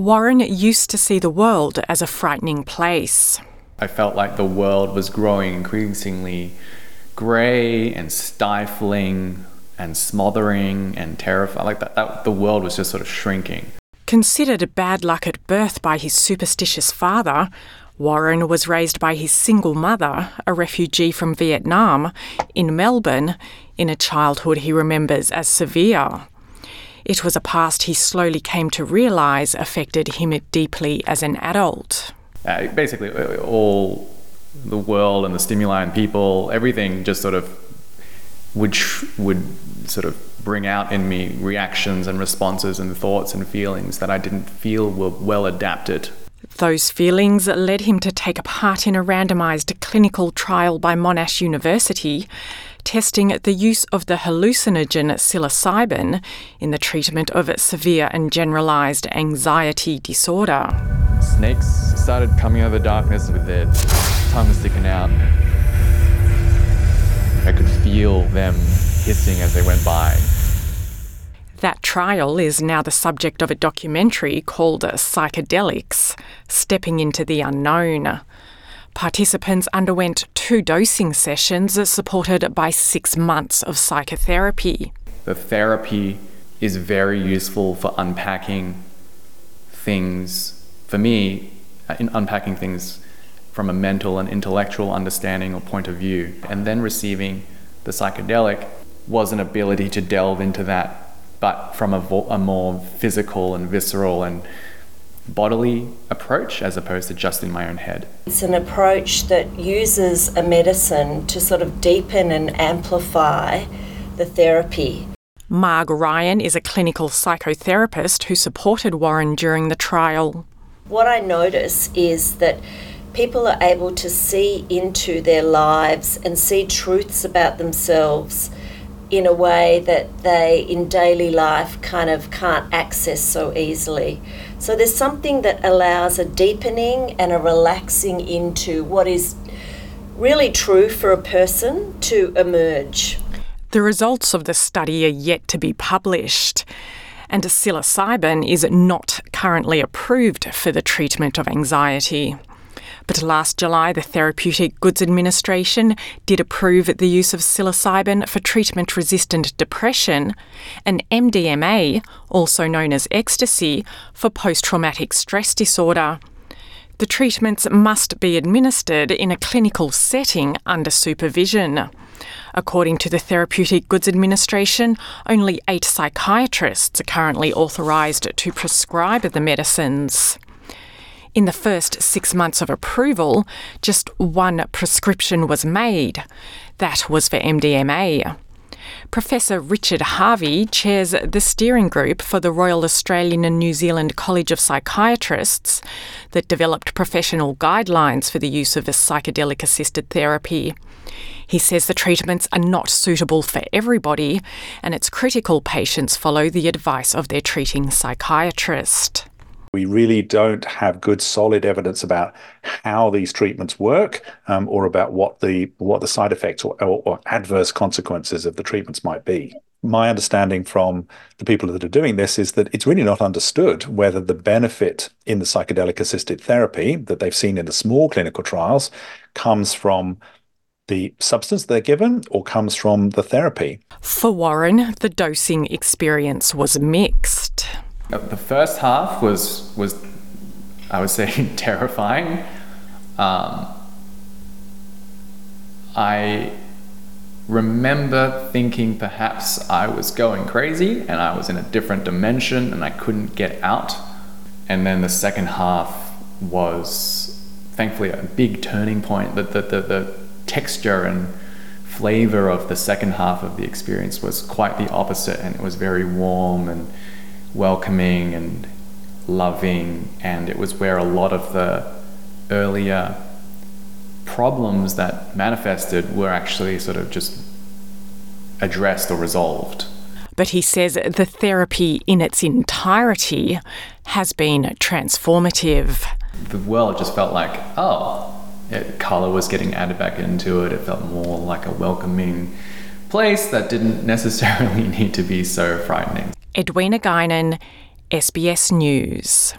Warren used to see the world as a frightening place. I felt like the world was growing increasingly grey and stifling and smothering and terrifying. Like that, that, the world was just sort of shrinking. Considered bad luck at birth by his superstitious father, Warren was raised by his single mother, a refugee from Vietnam, in Melbourne, in a childhood he remembers as severe. It was a past he slowly came to realise affected him deeply as an adult. Uh, basically, uh, all the world and the stimuli and people, everything just sort of would would sort of bring out in me reactions and responses and thoughts and feelings that I didn't feel were well adapted those feelings led him to take a part in a randomised clinical trial by Monash University, testing the use of the hallucinogen psilocybin in the treatment of severe and generalised anxiety disorder. Snakes started coming out of the darkness with their tongues sticking out. I could feel them hissing as they went by. That trial is now the subject of a documentary called Psychedelics Stepping into the Unknown. Participants underwent two dosing sessions supported by six months of psychotherapy. The therapy is very useful for unpacking things, for me, uh, in unpacking things from a mental and intellectual understanding or point of view. And then receiving the psychedelic was an ability to delve into that but from a, vo- a more physical and visceral and bodily approach as opposed to just in my own head. It's an approach that uses a medicine to sort of deepen and amplify the therapy. Marg Ryan is a clinical psychotherapist who supported Warren during the trial. What I notice is that people are able to see into their lives and see truths about themselves in a way that they in daily life kind of can't access so easily. So there's something that allows a deepening and a relaxing into what is really true for a person to emerge. The results of the study are yet to be published, and psilocybin is not currently approved for the treatment of anxiety. But last July, the Therapeutic Goods Administration did approve the use of psilocybin for treatment resistant depression and MDMA, also known as ecstasy, for post traumatic stress disorder. The treatments must be administered in a clinical setting under supervision. According to the Therapeutic Goods Administration, only eight psychiatrists are currently authorised to prescribe the medicines. In the first six months of approval, just one prescription was made. That was for MDMA. Professor Richard Harvey chairs the steering group for the Royal Australian and New Zealand College of Psychiatrists that developed professional guidelines for the use of a psychedelic assisted therapy. He says the treatments are not suitable for everybody, and it's critical patients follow the advice of their treating psychiatrist. We really don't have good, solid evidence about how these treatments work, um, or about what the what the side effects or, or, or adverse consequences of the treatments might be. My understanding from the people that are doing this is that it's really not understood whether the benefit in the psychedelic assisted therapy that they've seen in the small clinical trials comes from the substance they're given or comes from the therapy. For Warren, the dosing experience was mixed. The first half was was I would say terrifying. Um, I remember thinking perhaps I was going crazy and I was in a different dimension and I couldn't get out. And then the second half was thankfully a big turning point. The, the, the, the texture and flavor of the second half of the experience was quite the opposite and it was very warm and welcoming and loving, and it was where a lot of the earlier problems that manifested were actually sort of just addressed or resolved. But he says the therapy in its entirety has been transformative. The world just felt like, oh, it, color was getting added back into it. It felt more like a welcoming place that didn't necessarily need to be so frightening. Edwina Guinan, SBS News.